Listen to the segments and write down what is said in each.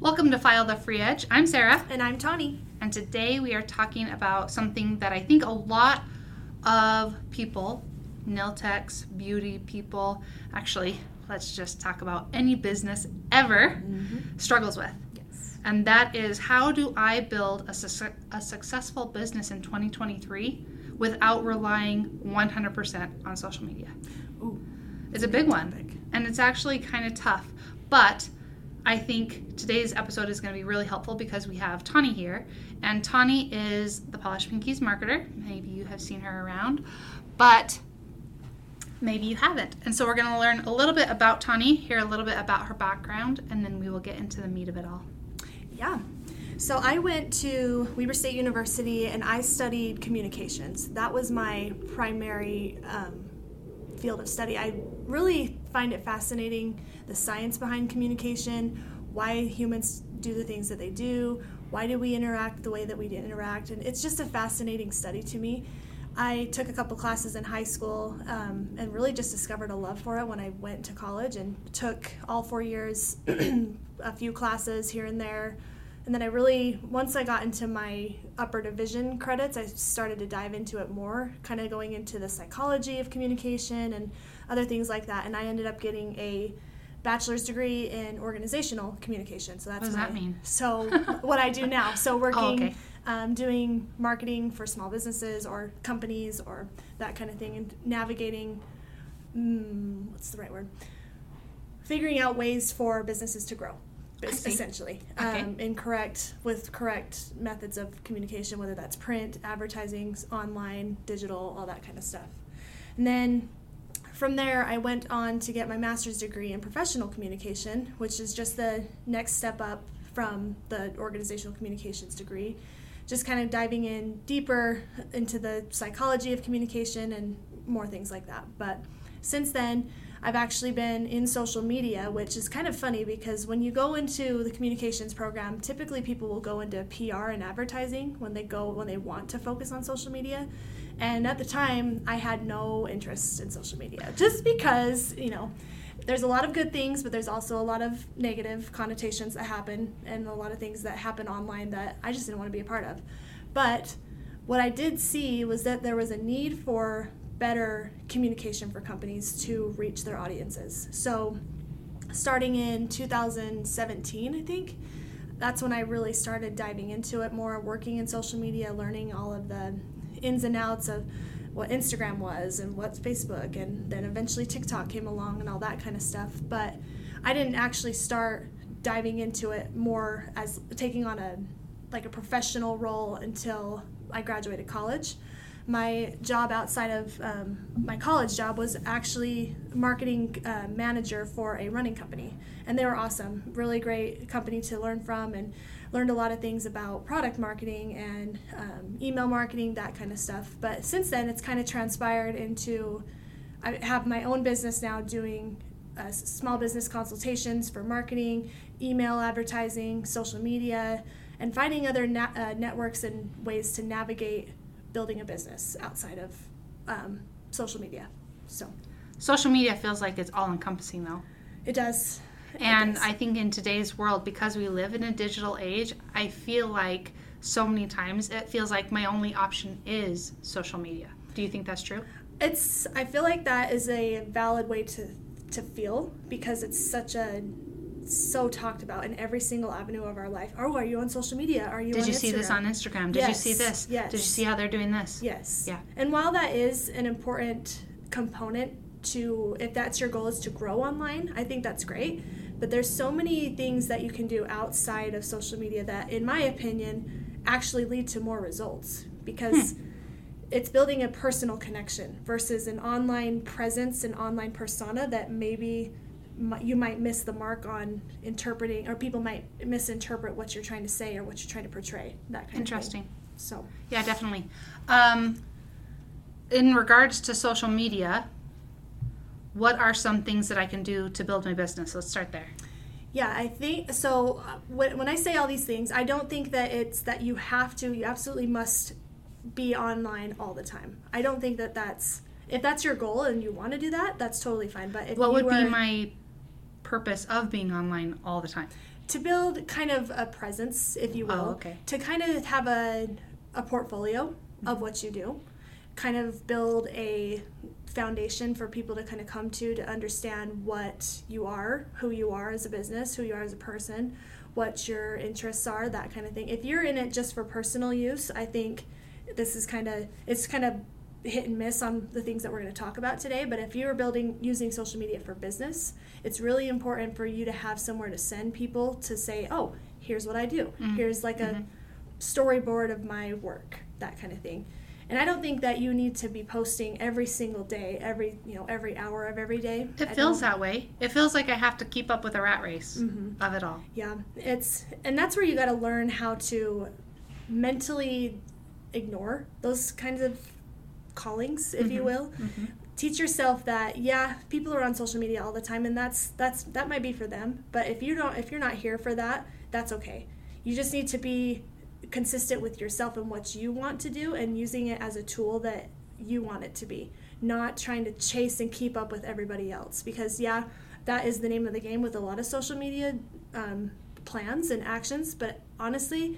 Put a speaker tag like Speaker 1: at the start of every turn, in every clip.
Speaker 1: Welcome to File the Free Edge. I'm Sarah,
Speaker 2: And I'm Tawnie.
Speaker 1: and today we are talking about something that I think a lot of people, nail techs, beauty people, actually, let's just talk about any business ever mm-hmm. struggles with.
Speaker 2: Yes.
Speaker 1: And that is how do I build a, suc a successful business in 2023 without relying 100% on social media?
Speaker 2: Ooh.
Speaker 1: It's a big one. And it's actually kind of tough. But I think today's episode is going to be really helpful because we have Tawnie here. And Tawnie is the Polished Pinkies marketer. Maybe you have seen her around, but maybe you haven't. And so we're going to learn a little bit about Tawnie, hear a little bit about her background, and then we will get into the meat of it all.
Speaker 2: Yeah. So I went to Weber State University and I studied communications. That was my primary um, field of study. I really find it fascinating the science behind communication, why humans do the things that they do, why do we interact the way that we interact, and it's just a fascinating study to me. I took a couple classes in high school um, and really just discovered a love for it when I went to college and took all four years, a few classes here and there. And then I really, once I got into my upper division credits, I started to dive into it more, kind of going into the psychology of communication and other things like that. And I ended up getting a bachelor's degree in organizational communication. So that's
Speaker 1: What does
Speaker 2: my-
Speaker 1: that mean?
Speaker 2: So what I do now. So working,
Speaker 1: Oh, okay.
Speaker 2: um, doing marketing for small businesses or companies or that kind of thing, and navigating. Mm, what's the right word? Figuring out ways for businesses to grow. Essentially,
Speaker 1: Okay.
Speaker 2: um, correct with correct methods of communication, whether that's print, advertising, online, digital, all that kind of stuff. And then from there, I went on to get my master's degree in professional communication, which is just the next step up from the organizational communications degree. Just kind of diving in deeper into the psychology of communication and more things like that. But since then, I've actually been in social media, which is kind of funny because when you go into the communications program, typically people will go into PR and advertising when they go when they want to focus on social media. And at the time, I had no interest in social media just because, you know, there's a lot of good things, but there's also a lot of negative connotations that happen and a lot of things that happen online that I just didn't want to be a part of. But what I did see was that there was a need for better communication for companies to reach their audiences. So, starting in 2017, I think, that's when I really started diving into it more, working in social media, learning all of the ins and outs of what Instagram was and what's Facebook, and then eventually TikTok came along and all that kind of stuff. But I didn't actually start diving into it more as taking on a like a professional role until I graduated college. My job outside of um, my college job was actually marketing uh, manager for a running company, and they were awesome. Really great company to learn from, and learned a lot of things about product marketing and um, email marketing, that kind of stuff. But since then, it's kind of transpired into I have my own business now doing uh, small business consultations for marketing, email advertising, social media, and finding other na- uh, networks and ways to navigate building a business outside of um, social media. So
Speaker 1: Social media feels like it's all encompassing though.
Speaker 2: it does. It
Speaker 1: And
Speaker 2: does.
Speaker 1: I think in today's world, because we live in a digital age, I feel like so many times it feels like my only option is social media. Do you think that's true?
Speaker 2: It's. I feel like that is a valid way to to feel because it's such a so talked about in every single avenue of our life. Oh, are you on social media? Are you?
Speaker 1: Did you see this on Instagram? Did you see this?
Speaker 2: yes.
Speaker 1: Did you see how they're doing this?
Speaker 2: Yes.
Speaker 1: Yeah.
Speaker 2: And while that is an important component to, if that's your goal is to grow online, I think that's great. But there's so many things that you can do outside of social media that, in my opinion, actually lead to more results because hmm. it's building a personal connection versus an online presence, an online persona that maybe you might miss the mark on interpreting, or people might misinterpret what you're trying to say or what you're trying to portray. That kind
Speaker 1: Interesting.
Speaker 2: of thing. So.
Speaker 1: Yeah, definitely. Um, in regards to social media, what are some things that I can do to build my business? Let's start there.
Speaker 2: Yeah, I think so. uh, When, when I say all these things, I don't think that it's that you have to, you absolutely must be online all the time. I don't think that that's, if that's your goal and you want to do that, that's totally fine. But if
Speaker 1: What
Speaker 2: you
Speaker 1: would
Speaker 2: are,
Speaker 1: be my purpose of being online all the time?
Speaker 2: to build kind of a presence, if you oh, will,
Speaker 1: Oh, okay.
Speaker 2: to kind of have a, a portfolio of what you do, kind of build a foundation for people to kind of come to to understand what you are, who you are as a business, who you are as a person, what your interests are, that kind of thing. If you're in it just for personal use, I think this is kind of it's kind of hit and miss on the things that we're going to talk about today but if you're building using social media for business it's really important for you to have somewhere to send people to say oh here's what i do here's like a storyboard of my work that kind of thing and i don't think that you need to be posting every single day every you know every hour of every day
Speaker 1: It feels that way. It feels like I have to keep up with a rat race
Speaker 2: Mm-hmm.
Speaker 1: of it all.
Speaker 2: Yeah, it's and that's where you got to learn how to mentally ignore those kinds of callings, if you will. Teach yourself that yeah, people are on social media all the time, and that's that's that might be for them. But if you don't, if you're not here for that, that's okay. You just need to be consistent with yourself and what you want to do, and using it as a tool that you want it to be. Not trying to chase and keep up with everybody else, because yeah, that is the name of the game with a lot of social media um, plans and actions. But honestly,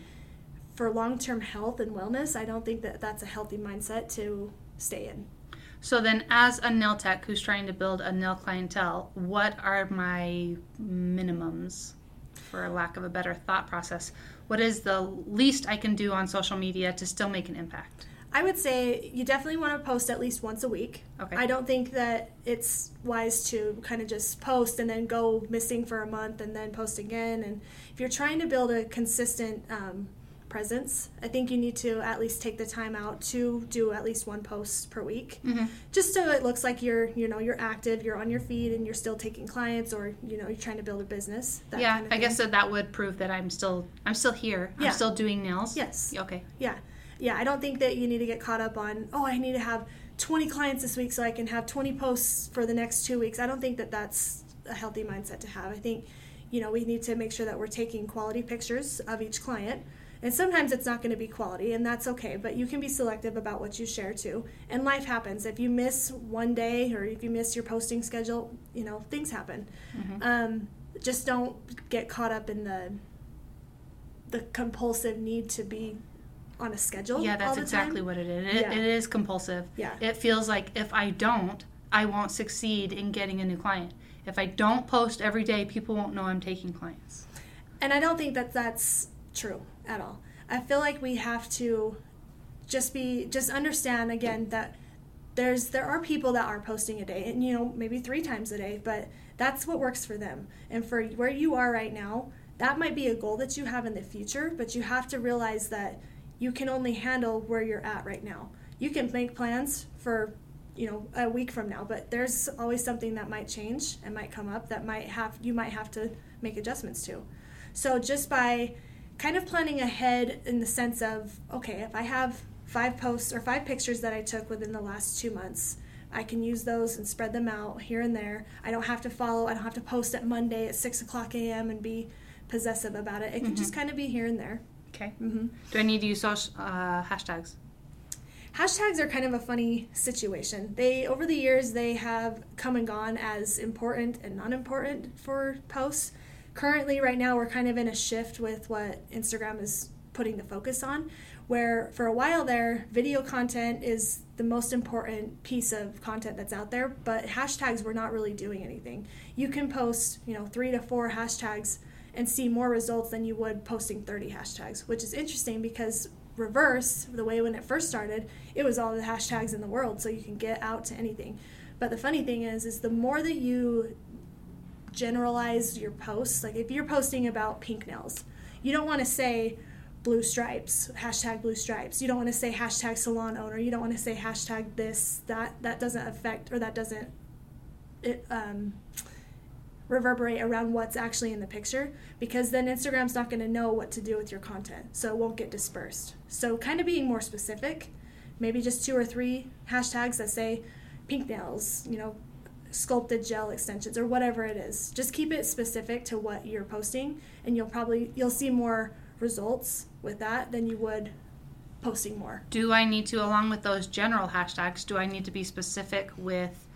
Speaker 2: for long-term health and wellness, I don't think that that's a healthy mindset to stay in.
Speaker 1: So then, as a nail tech who's trying to build a nail clientele, what are my minimums, for lack of a better thought process? What is the least I can do on social media to still make an impact?
Speaker 2: I would say you definitely want to post at least once a week.
Speaker 1: Okay.
Speaker 2: I don't think that it's wise to kind of just post and then go missing for a month and then post again. And if you're trying to build a consistent um, presence, I think you need to at least take the time out to do at least one post per week,
Speaker 1: Mm-hmm.
Speaker 2: just so it looks like you're you know you're active, you're on your feet, and you're still taking clients, or you know you're trying to build a business. That
Speaker 1: yeah,
Speaker 2: kind of
Speaker 1: I guess that, that would prove that I'm still I'm still here.
Speaker 2: Yeah.
Speaker 1: I'm still doing nails.
Speaker 2: Yes.
Speaker 1: Okay.
Speaker 2: Yeah. Yeah, I don't think that you need to get caught up on, oh, I need to have 20 clients this week so I can have 20 posts for the next two weeks. I don't think that that's a healthy mindset to have. I think, you know, we need to make sure that we're taking quality pictures of each client. And sometimes it's not going to be quality, and that's okay, but you can be selective about what you share too. And life happens. If you miss one day or if you miss your posting schedule, you know, things happen. Um, just don't get caught up in the the compulsive need to be on a schedule.
Speaker 1: Yeah, that's exactly
Speaker 2: time.
Speaker 1: what it is. It,
Speaker 2: Yeah.
Speaker 1: it is compulsive.
Speaker 2: Yeah.
Speaker 1: It feels like if I don't, I won't succeed in getting a new client. If I don't post every day, people won't know I'm taking clients.
Speaker 2: And I don't think that that's true at all. I feel like we have to just be just understand again that there's there are people that are posting a day and you know maybe three times a day, but that's what works for them. And for where you are right now, that might be a goal that you have in the future, but you have to realize that you can only handle where you're at right now. You can make plans for you know a week from now but there's always something that might change and might come up that might have you might have to make adjustments to so just by kind of planning ahead in the sense of okay if i have five posts or five pictures that i took within the last two months i can use those and spread them out here and there i don't have to follow i don't have to post at monday at 6 o'clock am and be possessive about it it can just kind of be here and there
Speaker 1: Okay.
Speaker 2: mm-hmm.
Speaker 1: Do I need to use uh, hashtags?
Speaker 2: hashtags are kind of a funny situation they over the years they have come and gone as important and non-important for posts currently right now we're kind of in a shift with what instagram is putting the focus on where for a while there video content is the most important piece of content that's out there but hashtags were not really doing anything. You can post you know three to four hashtags and see more results than you would posting 30 hashtags which is interesting because reverse the way when it first started it was all the hashtags in the world so you can get out to anything. But the funny thing is is the more that you generalize your posts like if you're posting about pink nails you don't want to say blue stripes hashtag blue stripes you don't want to say hashtag salon owner you don't want to say hashtag this that that doesn't affect or that doesn't it um reverberate around what's actually in the picture because then Instagram's not going to know what to do with your content. So it won't get dispersed. So kind of being more specific, maybe just two or three hashtags that say pink nails, you know, sculpted gel extensions or whatever it is. Just keep it specific to what you're posting and you'll probably you'll see more results with that than you would posting more.
Speaker 1: Do I need to, along with those general hashtags, do I need to be specific with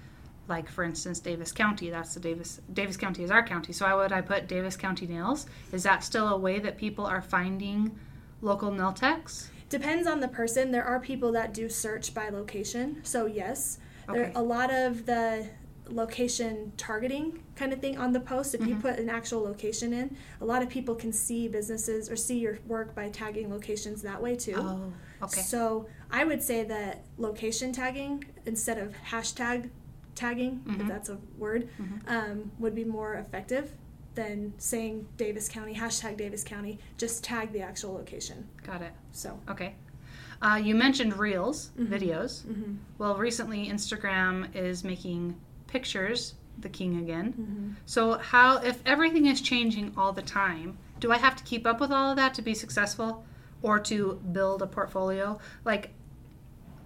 Speaker 1: like for instance Davis County. That's the Davis Davis County is our county. So why would I put Davis County nails? Is that still a way that people are finding local nail techs?
Speaker 2: Depends on the person. There are people that do search by location. So yes, there
Speaker 1: Okay.
Speaker 2: a lot of the location targeting kind of thing on the post. If you
Speaker 1: Mhm.
Speaker 2: put an actual location in, a lot of people can see businesses or see your work by tagging locations that way too.
Speaker 1: Oh, okay.
Speaker 2: So I would say that location tagging instead of hashtag tagging,
Speaker 1: Mhm.
Speaker 2: if that's a word,
Speaker 1: Mhm.
Speaker 2: um, would be more effective than saying Davis County, hashtag Davis County. Just tag the actual location.
Speaker 1: Got it.
Speaker 2: So,
Speaker 1: Okay. Uh, you mentioned reels,
Speaker 2: Mhm.
Speaker 1: videos.
Speaker 2: mm-hmm.
Speaker 1: Well, recently Instagram is making pictures the king again.
Speaker 2: Mm-hmm.
Speaker 1: So, how, if everything is changing all the time, do I have to keep up with all of that to be successful or to build a portfolio? Like,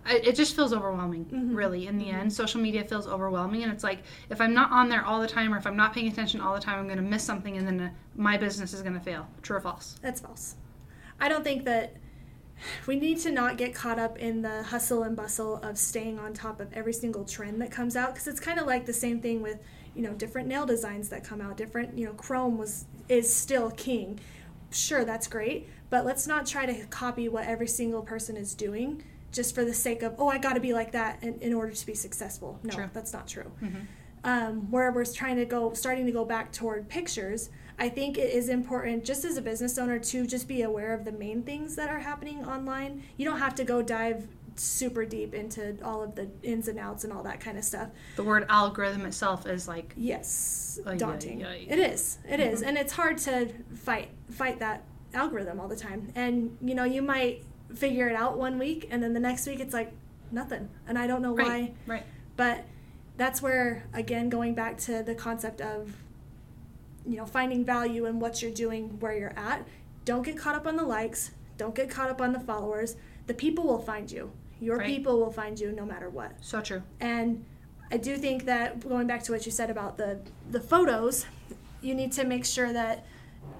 Speaker 1: I, it just feels overwhelming,
Speaker 2: Mhm.
Speaker 1: really, in the end. Social media feels overwhelming. And it's like, if I'm not on there all the time or if I'm not paying attention all the time, I'm going to miss something and then uh, my business is going to fail. True or false?
Speaker 2: That's false. I don't think that we need to not get caught up in the hustle and bustle of staying on top of every single trend that comes out because it's kind of like the same thing with you know different nail designs that come out different you know chrome was is still king sure that's great but let's not try to copy what every single person is doing just for the sake of oh i got to be like that in, in order to be successful no
Speaker 1: True.
Speaker 2: that's not true
Speaker 1: Mhm.
Speaker 2: um, where we're trying to go starting to go back toward pictures i think it is important just as a business owner to just be aware of the main things that are happening online. You don't have to go dive super deep into all of the ins and outs and all that kind of stuff.
Speaker 1: The word algorithm itself is like,
Speaker 2: yes.
Speaker 1: Ay,
Speaker 2: daunting.
Speaker 1: ay.
Speaker 2: it is. It is,
Speaker 1: Mhm.
Speaker 2: and it's hard to fight fight that algorithm all the time. And you know you might figure it out one week and then the next week it's like nothing. And i don't know why.
Speaker 1: right, right.
Speaker 2: but that's where again going back to the concept of you know finding value in what you're doing where you're at don't get caught up on the likes don't get caught up on the followers the people will find you your
Speaker 1: Right.
Speaker 2: people will find you no matter what
Speaker 1: So true.
Speaker 2: and I do think that going back to what you said about the the photos, you need to make sure that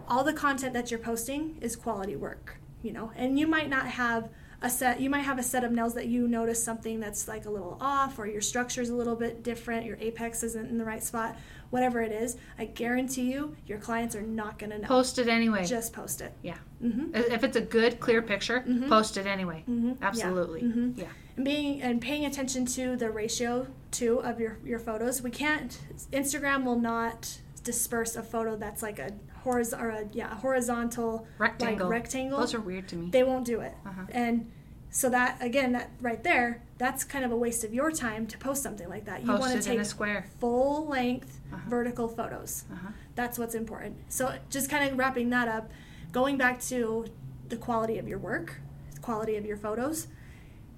Speaker 2: all the content that you're posting is quality work, you know. And you might not have a set you might have a set of nails that you notice something that's like a little off or your structure is a little bit different, your apex isn't in the right spot, whatever it is. I guarantee you your clients are not going to know.
Speaker 1: Post it anyway.
Speaker 2: Just post it.
Speaker 1: yeah.
Speaker 2: Mhm.
Speaker 1: If it's a good, clear picture,
Speaker 2: Mhm.
Speaker 1: post it anyway.
Speaker 2: Mhm. Yeah.
Speaker 1: Absolutely.
Speaker 2: Mhm.
Speaker 1: Yeah.
Speaker 2: and being and paying attention to the ratio too of your your photos. We can't Instagram will not disperse a photo that's like a horizontal or a yeah a horizontal
Speaker 1: Rectangle.
Speaker 2: like rectangle.
Speaker 1: Those are weird to me.
Speaker 2: they won't do it,
Speaker 1: Uh-huh.
Speaker 2: and so that again that right there that's kind of a waste of your time to post something like that. You
Speaker 1: Post
Speaker 2: want to take
Speaker 1: a square.
Speaker 2: full length
Speaker 1: Uh-huh.
Speaker 2: vertical photos.
Speaker 1: Uh-huh.
Speaker 2: That's what's important. So just kind of wrapping that up, going back to the quality of your work, the quality of your photos.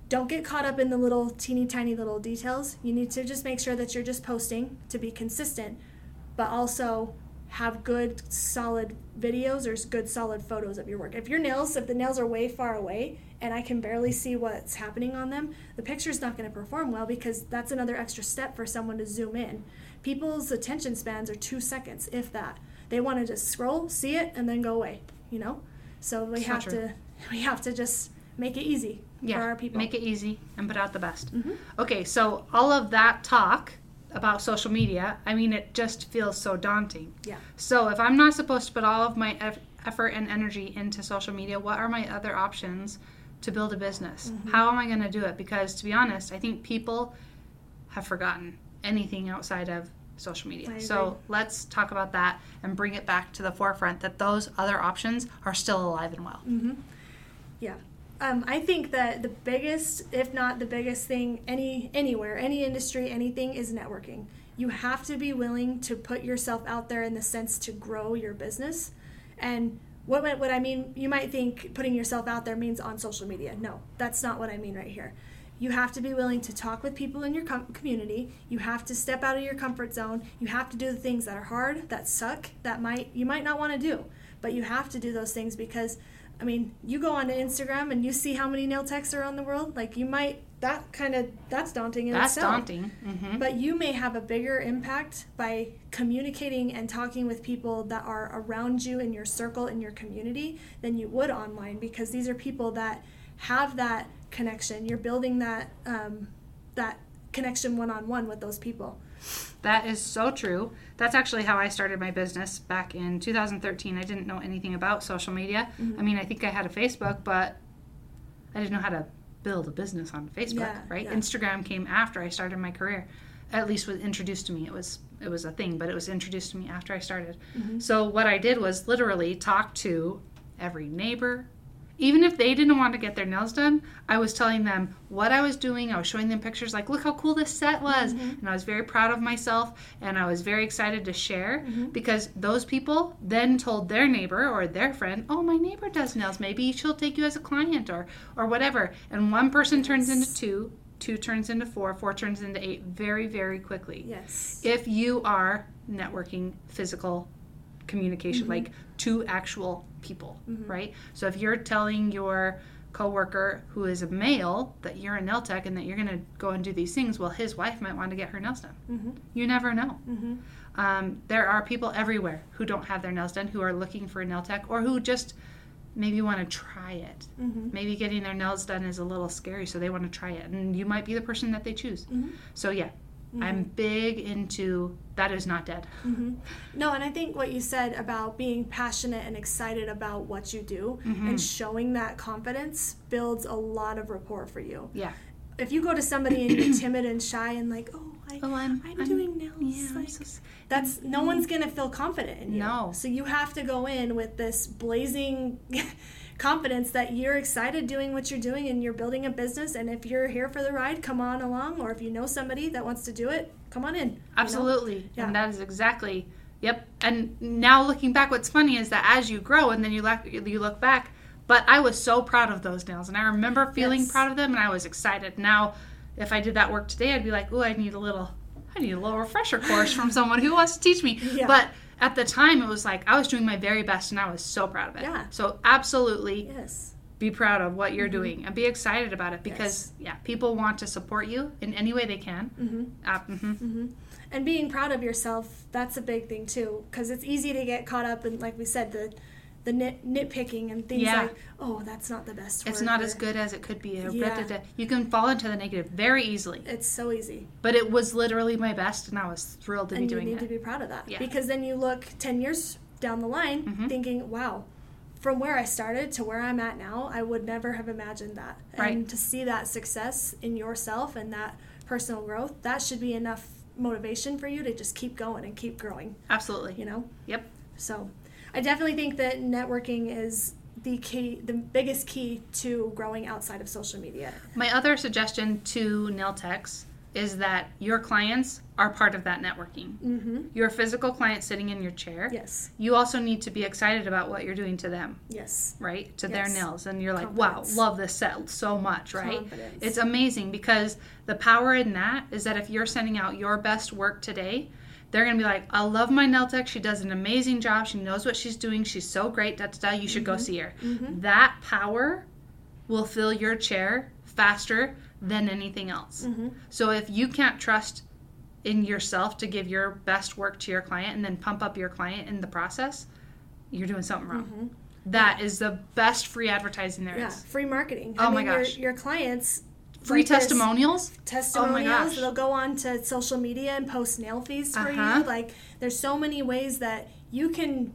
Speaker 2: Don't get caught up in the little teeny tiny little details. You need to just make sure that you're just posting to be consistent, but also have good solid videos or good solid photos of your work. If your nails, if the nails are way far away and I can barely see what's happening on them, the picture's not going to perform well because that's another extra step for someone to zoom in. People's attention spans are 2 seconds if that. They want to just scroll, see it and then go away, you know? So we
Speaker 1: So
Speaker 2: have to we have to just make it easy
Speaker 1: Yeah.
Speaker 2: for our people.
Speaker 1: Make it easy and put out the best.
Speaker 2: Mhm.
Speaker 1: Okay, so all of that talk about social media, I mean, it just feels so daunting.
Speaker 2: Yeah.
Speaker 1: So if I'm not supposed to put all of my eff- effort and energy into social media, what are my other options to build a business?
Speaker 2: Mm-hmm.
Speaker 1: How am I going to do it? Because to be honest, I think people have forgotten anything outside of social media. So let's talk about that and bring it back to the forefront that those other options are still alive and well.
Speaker 2: hmm Yeah. Um, I think that the biggest, if not the biggest thing, any anywhere, any industry, anything is networking. You have to be willing to put yourself out there in the sense to grow your business. And what what I mean, you might think putting yourself out there means on social media. No, that's not what I mean right here. You have to be willing to talk with people in your com- community. You have to step out of your comfort zone. You have to do the things that are hard, that suck, that might you might not want to do, but you have to do those things because I mean, you go onto Instagram and you see how many nail techs are on the world. Like you might that kind of that's daunting in
Speaker 1: That's
Speaker 2: itself.
Speaker 1: daunting. hmm
Speaker 2: But you may have a bigger impact by communicating and talking with people that are around you in your circle in your community than you would online because these are people that have that connection. You're building that um, that connection one on one with those people.
Speaker 1: That is so true. That's actually how I started my business back in 2013. I didn't know anything about social media.
Speaker 2: Mm-hmm.
Speaker 1: I mean, I think I had a Facebook, but I didn't know how to build a business on Facebook,
Speaker 2: Yeah,
Speaker 1: right?
Speaker 2: yeah.
Speaker 1: Instagram came after I started my career. At least was introduced to me. It was it was a thing, but it was introduced to me after I started.
Speaker 2: Mm-hmm.
Speaker 1: So what I did was literally talk to every neighbor, even if they didn't want to get their nails done, I was telling them what I was doing. I was showing them pictures like, look how cool this set was. Mm-hmm. And I was very proud of myself and I was very excited to share mm-hmm. because those people then told their neighbor or their friend, oh, my neighbor does nails. Maybe she'll take you as a client or, or whatever. And one person turns into two, two turns into four, four turns into eight very, very quickly
Speaker 2: Yes.
Speaker 1: if you are networking physical communication mm-hmm. like to actual people right? So if you're telling your coworker who is a male that you're a nail tech and that you're going to go and do these things well his wife might want to get her nails done.
Speaker 2: Mm-hmm.
Speaker 1: you never know. Um, there are people everywhere who don't have their nails done who are looking for a nail tech or who just maybe want to try it.
Speaker 2: Mm-hmm.
Speaker 1: maybe getting their nails done is a little scary so they want to try it and you might be the person that they choose.
Speaker 2: Mm-hmm.
Speaker 1: so yeah i'm big into that is not dead
Speaker 2: Mm-hmm. No, and I think what you said about being passionate and excited about what you do
Speaker 1: Mm-hmm.
Speaker 2: and showing that confidence builds a lot of rapport for you.
Speaker 1: yeah
Speaker 2: If you go to somebody and you're timid and shy and like, oh, I,
Speaker 1: Oh, I'm-
Speaker 2: I'm,
Speaker 1: I'm-
Speaker 2: doing nails,
Speaker 1: yeah,
Speaker 2: like,
Speaker 1: so
Speaker 2: that's no one's gonna feel confident in you.
Speaker 1: No.
Speaker 2: So you have to go in with this blazing confidence that you're excited doing what you're doing and you're building a business. And if you're here for the ride, come on along. Or if you know somebody that wants to do it, come on in. you know?
Speaker 1: Absolutely.
Speaker 2: Yeah.
Speaker 1: And that is exactly yep. And now looking back what's funny is that as you grow and then you look you look back, but I was so proud of those nails and I remember feeling
Speaker 2: Yes.
Speaker 1: proud of them and I was excited. Now if I did that work today I'd be like, "Oh, I need a little I need a little refresher course from someone who wants to teach me."
Speaker 2: Yeah.
Speaker 1: But at the time it was like I was doing my very best and I was so proud of it.
Speaker 2: Yeah.
Speaker 1: So absolutely
Speaker 2: Yes.
Speaker 1: be proud of what you're doing and be excited about it because yeah, people want to support you in any way they can.
Speaker 2: Mm-hmm.
Speaker 1: Uh, mhm.
Speaker 2: and being proud of yourself that's a big thing too because it's easy to get caught up in like we said the the nit, nitpicking and things
Speaker 1: Yeah.
Speaker 2: like oh that's not the best
Speaker 1: It's
Speaker 2: work,"
Speaker 1: not
Speaker 2: or,
Speaker 1: as good as it could be.
Speaker 2: Yeah.
Speaker 1: You can fall into the negative very easily.
Speaker 2: it's so easy
Speaker 1: But it was literally my best, and I was thrilled to
Speaker 2: and
Speaker 1: be
Speaker 2: you
Speaker 1: doing
Speaker 2: need
Speaker 1: it.
Speaker 2: to be proud of that
Speaker 1: Yeah.
Speaker 2: because then you look 10 years down the line
Speaker 1: Mhm.
Speaker 2: thinking wow from where i started to where i'm at now i would never have imagined that
Speaker 1: Right.
Speaker 2: and to see that success in yourself and that personal growth that should be enough motivation for you to just keep going and keep growing
Speaker 1: Absolutely.
Speaker 2: you know
Speaker 1: Yep.
Speaker 2: So, I definitely think that networking is the key, the biggest key to growing outside of social media.
Speaker 1: My other suggestion to nail techs is that your clients are part of that networking.
Speaker 2: Mm-hmm.
Speaker 1: Your physical client sitting in your chair.
Speaker 2: Yes.
Speaker 1: You also need to be excited about what you're doing to them,
Speaker 2: Yes.
Speaker 1: right? To their nails. And you're like, wow, love this set so much, right?
Speaker 2: Confidence.
Speaker 1: It's amazing because the power in that is that if you're sending out your best work today, they're gonna be like, I love my nail tech. She does an amazing job. She knows what she's doing. She's so great. Da, da, da. You should go see her. That power will fill your chair faster than anything else.
Speaker 2: Mm-hmm.
Speaker 1: So if you can't trust in yourself to give your best work to your client and then pump up your client in the process, you're doing something wrong. That is the best free advertising there is.
Speaker 2: Mm-hmm. Yeah. Free marketing.
Speaker 1: Oh
Speaker 2: I
Speaker 1: my
Speaker 2: mean,
Speaker 1: gosh.
Speaker 2: Your, your clients.
Speaker 1: Free
Speaker 2: like
Speaker 1: testimonials.
Speaker 2: Testimonials.
Speaker 1: gosh.
Speaker 2: They'll go on to social media and post nail fees for
Speaker 1: Uh-huh.
Speaker 2: you. Like, there's so many ways that you can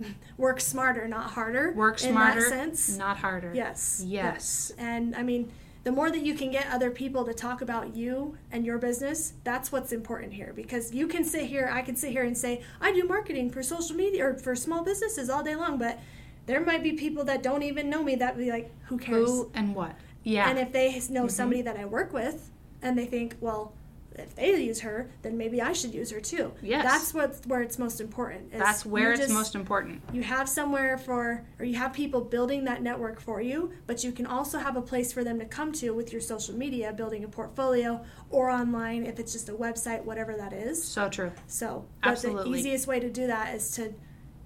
Speaker 2: work smarter, not harder.
Speaker 1: Work smarter, in
Speaker 2: that sense.
Speaker 1: not harder.
Speaker 2: Yes.
Speaker 1: Yes.
Speaker 2: And I mean, the more that you can get other people to talk about you and your business, that's what's important here. Because you can sit here, I can sit here and say, I do marketing for social media or for small businesses all day long, but there might be people that don't even know me that be like, who cares?
Speaker 1: Who and what? Yeah.
Speaker 2: And if they know
Speaker 1: Mm-hmm.
Speaker 2: somebody that I work with and they think, well, if they use her, then maybe I should use her too.
Speaker 1: Yes.
Speaker 2: That's what where it's most important. is
Speaker 1: That's where it's
Speaker 2: just-
Speaker 1: most important.
Speaker 2: you have somewhere for or you have people building that network for you but you can also have a place for them to come to with your social media building a portfolio or online if it's just a website whatever that is
Speaker 1: So true.
Speaker 2: so but
Speaker 1: Absolutely.
Speaker 2: the easiest way to do that is to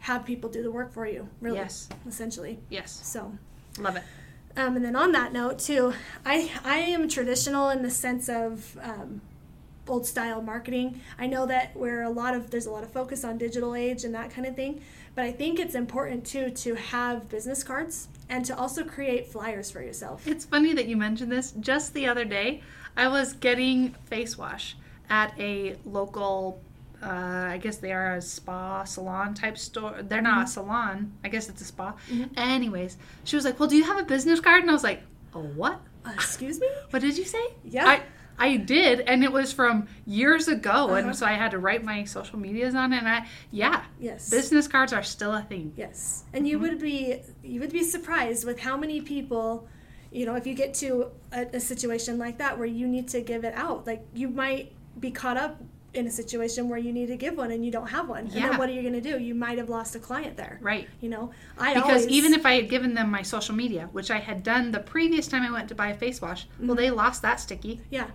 Speaker 2: have people do the work for you really
Speaker 1: Yes.
Speaker 2: essentially
Speaker 1: Yes.
Speaker 2: so
Speaker 1: Love it.
Speaker 2: Um, and then on that note too i i am traditional in the sense of um, old style marketing i know that where a lot of there's a lot of focus on digital age and that kind of thing but i think it's important too to have business cards and to also create flyers for yourself
Speaker 1: It's funny that you mentioned this. Just the other day, I was getting face wash at a local. Uh, I guess they are a spa salon type store. They're not a salon. I guess it's a spa. Anyways, she was like, "Well, do you have a business card?" And I was like, "A what?
Speaker 2: Uh, excuse me?
Speaker 1: What did you say?"
Speaker 2: Yeah.
Speaker 1: I I did, and it was from years ago,
Speaker 2: Uh-huh.
Speaker 1: and so I had to write my social medias on it. And I, yeah,
Speaker 2: Yes.
Speaker 1: business cards are still a thing.
Speaker 2: Yes, and you would be you would be surprised with how many people, you know, if you get to a, a situation like that where you need to give it out, like you might be caught up in a situation where you need to give one and you don't have one, and
Speaker 1: Yeah.
Speaker 2: then what are you going to do? You might have lost a client there.
Speaker 1: Right.
Speaker 2: You know, I
Speaker 1: Because
Speaker 2: always,
Speaker 1: even if I had given them my social media, which I had done the previous time I went to buy a face wash, well, they mm-hmm. lost that sticky.
Speaker 2: yeah,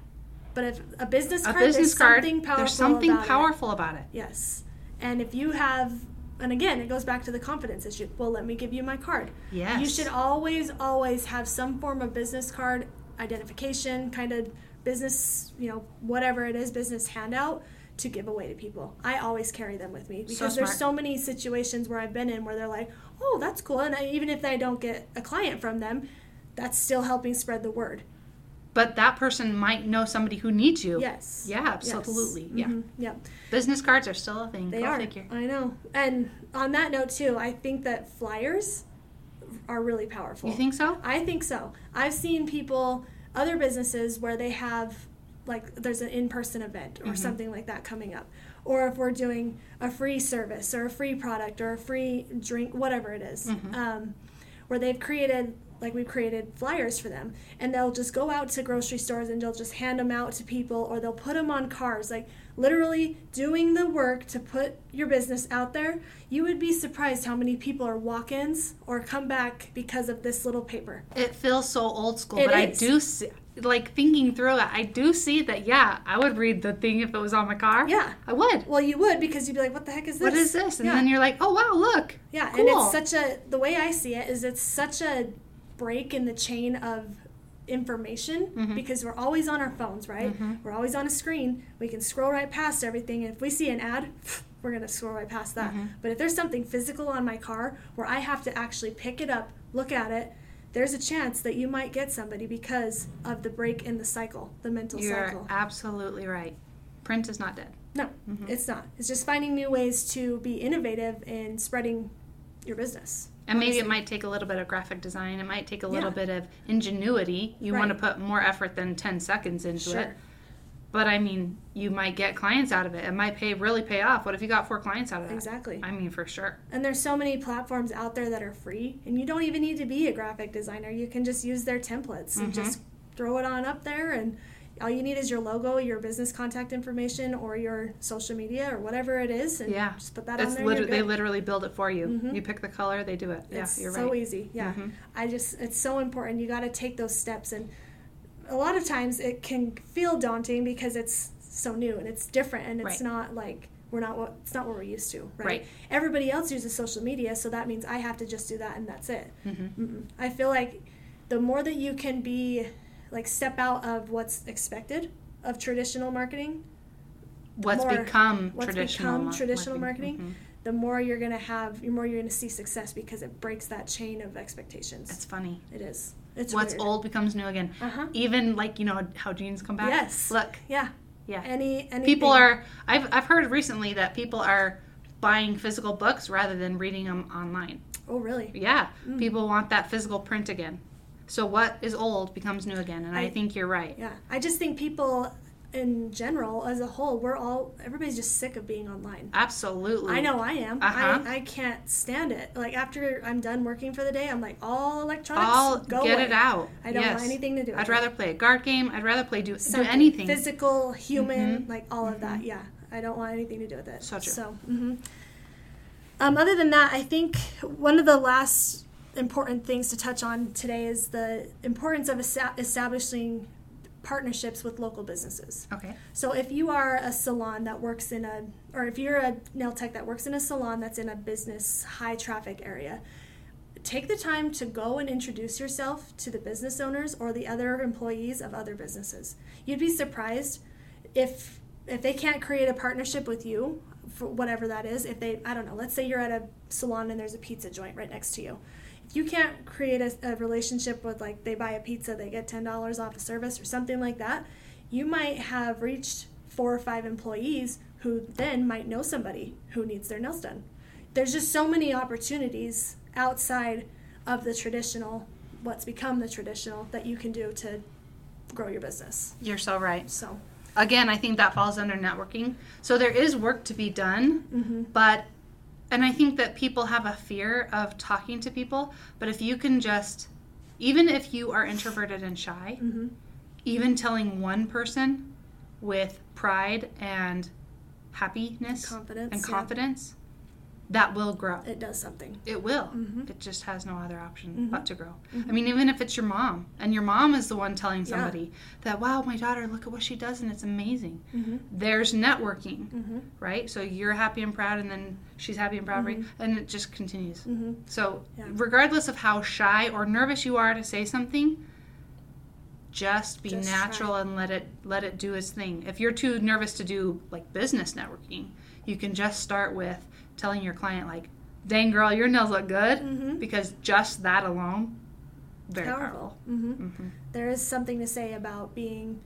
Speaker 2: but if a business
Speaker 1: A
Speaker 2: card,
Speaker 1: business
Speaker 2: there's
Speaker 1: card,
Speaker 2: something powerful.
Speaker 1: there's something
Speaker 2: about it.
Speaker 1: powerful about it.
Speaker 2: Yes, and if you have. And again, it goes back to the confidence issue. Well, let me give you my card.
Speaker 1: Yes.
Speaker 2: You should always, always have some form of business card identification, kind of business, you know, whatever it is, business handout to give away to people. I always carry them with me because there's so many situations where I've been in where they're like, "Oh, that's cool," and I, even if I don't get a client from them, that's still helping spread the word.
Speaker 1: But that person might know somebody who needs you.
Speaker 2: Yes.
Speaker 1: Yeah,
Speaker 2: Yes.
Speaker 1: absolutely. Yeah.
Speaker 2: Mhm. Yeah.
Speaker 1: Business cards are still a thing.
Speaker 2: They
Speaker 1: Go
Speaker 2: are.
Speaker 1: figure.
Speaker 2: I know. And on that note too, I think that flyers are really powerful.
Speaker 1: You think so?
Speaker 2: I think so. I've seen people, other businesses where they have like there's an in-person event or something like that coming up. Or if we're doing a free service or a free product or a free drink, whatever it is, um, where they've created like we've created flyers for them and they'll just go out to grocery stores and they'll just hand them out to people or they'll put them on cars like literally doing the work to put your business out there you would be surprised how many people are walk-ins or come back because of this little paper
Speaker 1: It feels so old school,
Speaker 2: It
Speaker 1: but I do see, like thinking through it, I do see that, yeah, I would read the thing if it was on my car.
Speaker 2: Yeah.
Speaker 1: I would.
Speaker 2: well you would because you'd be like what the heck is this
Speaker 1: What is this? And
Speaker 2: yeah.
Speaker 1: then you're like, oh, wow, look.
Speaker 2: Yeah,
Speaker 1: cool.
Speaker 2: and it's such a the way I see it is it's such a break in the chain of information
Speaker 1: Mm-hmm.
Speaker 2: because we're always on our phones, right? We're always on a screen. We can scroll right past everything. And if we see an ad, we're gonna scroll right past that.
Speaker 1: Mm-hmm.
Speaker 2: But if there's something physical on my car where I have to actually pick it up, look at it, there's a chance that you might get somebody because of the break in the cycle, the mental
Speaker 1: You're
Speaker 2: cycle.
Speaker 1: absolutely right. Print is not dead.
Speaker 2: No,
Speaker 1: Mm-hmm.
Speaker 2: it's not. It's just finding new ways to be innovative in spreading your business.
Speaker 1: And maybe it might take a little bit of graphic design. It might take a little
Speaker 2: Yeah.
Speaker 1: bit of ingenuity. You want to put more effort than 10 seconds into
Speaker 2: Sure.
Speaker 1: it. But I mean, you might get clients out of it. It might pay really pay off. What if you got four clients out of that?
Speaker 2: Exactly.
Speaker 1: I mean, for sure.
Speaker 2: And there's so many platforms out there that are free, and you don't even need to be a graphic designer. You can just use their templates and
Speaker 1: Mm-hmm.
Speaker 2: just throw it on up there, and all you need is your logo, your business contact information, or your social media, or whatever it is, and
Speaker 1: Yeah.
Speaker 2: just put that
Speaker 1: It's
Speaker 2: on there.
Speaker 1: liter- they literally build it for you.
Speaker 2: Mhm.
Speaker 1: You pick the color, they do it. Yeah, you're right.
Speaker 2: so easy. Yeah,
Speaker 1: Mhm.
Speaker 2: I just it's so important. You got to take those steps, and a lot of times it can feel daunting because it's so new and it's different, and it's
Speaker 1: Right.
Speaker 2: not like we're not what it's not what we're used to, right?
Speaker 1: Right.
Speaker 2: Everybody else uses social media, so that means I have to just do that, and that's it.
Speaker 1: Mhm.
Speaker 2: Mm-mm. I feel like the more that you can be like step out of what's expected of traditional marketing,
Speaker 1: What's
Speaker 2: more-
Speaker 1: become
Speaker 2: what's
Speaker 1: traditional
Speaker 2: become
Speaker 1: mar-
Speaker 2: traditional marketing,
Speaker 1: Mhm.
Speaker 2: the more you're gonna have, the more you're gonna see success because it breaks that chain of expectations.
Speaker 1: It's funny.
Speaker 2: It is. It's
Speaker 1: What's
Speaker 2: weird.
Speaker 1: old becomes new again.
Speaker 2: Uh huh.
Speaker 1: Even like you know how jeans come back.
Speaker 2: Yes.
Speaker 1: Look,
Speaker 2: Yeah.
Speaker 1: yeah.
Speaker 2: Any any
Speaker 1: people are. I've I've heard recently that people are buying physical books rather than reading them online.
Speaker 2: Oh really?
Speaker 1: Yeah,
Speaker 2: Mm.
Speaker 1: people want that physical print again. So what is old becomes new again, and I,
Speaker 2: I-
Speaker 1: think you're right.
Speaker 2: Yeah. I just think people in general, as a whole, we're all everybody's just sick of being online.
Speaker 1: Absolutely.
Speaker 2: I know I am.
Speaker 1: Uh-huh.
Speaker 2: I, I can't stand it. Like after I'm done working for the day, I'm like all electronics.
Speaker 1: All
Speaker 2: go
Speaker 1: get
Speaker 2: away.
Speaker 1: it out.
Speaker 2: I don't
Speaker 1: yes.
Speaker 2: want anything to do with it.
Speaker 1: I'd rather play a guard game. I'd rather play do, do anything.
Speaker 2: physical, human,
Speaker 1: Mhm.
Speaker 2: like all of that. Yeah, I don't want anything to do with it.
Speaker 1: So true.
Speaker 2: So, mm-hmm. um, other than that, I think one of the last important things to touch on today is the importance of establishing partnerships with local businesses.
Speaker 1: Okay.
Speaker 2: So if you are a salon that works in a, or if you're a nail tech that works in a salon that's in a business high traffic area, take the time to go and introduce yourself to the business owners or the other employees of other businesses. You'd be surprised if if they can't create a partnership with you for whatever that is. If they, I don't know, let's say you're at a salon and there's a pizza joint right next to you. You can't create a, a relationship with like they buy a pizza, they get ten dollars off a service or something like that, you might have reached four or five employees who then might know somebody who needs their nails done. There's just so many opportunities outside of the traditional, what's become the traditional, that you can do to grow your business.
Speaker 1: You're so right.
Speaker 2: So,
Speaker 1: Again, I think that falls under networking. So there is work to be done,
Speaker 2: mm-hmm.
Speaker 1: but and I think that people have a fear of talking to people, but if you can just even if you are introverted and shy,
Speaker 2: Mm-hmm.
Speaker 1: even telling one person with pride and happiness
Speaker 2: confidence.
Speaker 1: and confidence, that will grow.
Speaker 2: It does something.
Speaker 1: It will.
Speaker 2: Mhm.
Speaker 1: It just has no other option
Speaker 2: Mhm.
Speaker 1: but to grow.
Speaker 2: Mhm.
Speaker 1: I mean, even if it's your mom, and your mom is the one telling
Speaker 2: Yeah.
Speaker 1: somebody that, wow, my daughter, look at what she does, and it's amazing.
Speaker 2: Mm-hmm.
Speaker 1: There's networking,
Speaker 2: Mm-hmm.
Speaker 1: right? So you're happy and proud, and then she's happy and proud, right?
Speaker 2: Mhm.
Speaker 1: and it just continues.
Speaker 2: Mm-hmm.
Speaker 1: So,
Speaker 2: Yeah.
Speaker 1: regardless of how shy or nervous you are to say something, just be
Speaker 2: Just
Speaker 1: natural and let it let it do its thing. If you're too nervous to do like business networking, you can just start with telling your client like, "Dang girl, your nails look good,"
Speaker 2: Mm-hmm.
Speaker 1: because just that alone, very powerful.
Speaker 2: Powerful. Mm-hmm.
Speaker 1: hmm
Speaker 2: There is something to say about being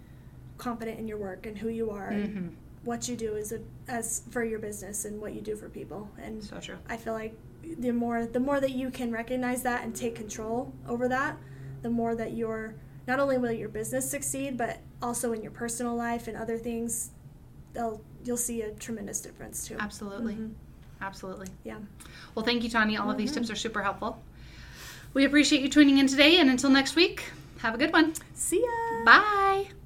Speaker 2: confident in your work and who you are and
Speaker 1: hmm
Speaker 2: what you do as a as for your business and what you do for people. And
Speaker 1: So true.
Speaker 2: I feel like the more the more that you can recognize that and take control over that, the more that your not only will your business succeed, but also in your personal life and other things, they'll you'll see a tremendous difference too.
Speaker 1: Absolutely.
Speaker 2: Mhm.
Speaker 1: Absolutely.
Speaker 2: Yeah.
Speaker 1: Well, thank you, Tanya. All of these
Speaker 2: Mhm.
Speaker 1: tips are super helpful. We appreciate you tuning in today, and until next week, have a good one.
Speaker 2: See ya.
Speaker 1: Bye.